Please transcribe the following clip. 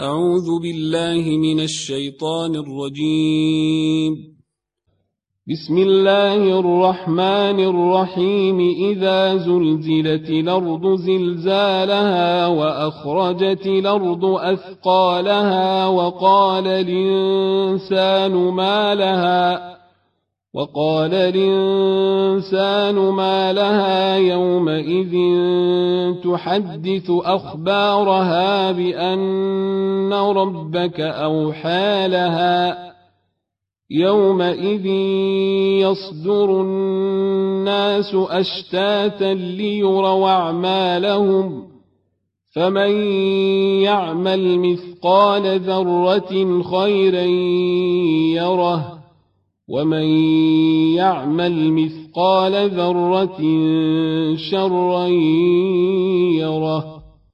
أعوذ بالله من الشيطان الرجيم. بسم الله الرحمن الرحيم. إذا زلزلت الأرض زلزالها وأخرجت الأرض أثقالها وقال الإنسان ما لها وقال الإنسان ما لها يومئذ تحدث أخبارها بأن ربك أوحى لها يومئذ يصدر الناس أشتاتا ليروا أعمالهم فمن يعمل مثقال ذرة خيرا يره ومن يعمل مثقال ذرة شرا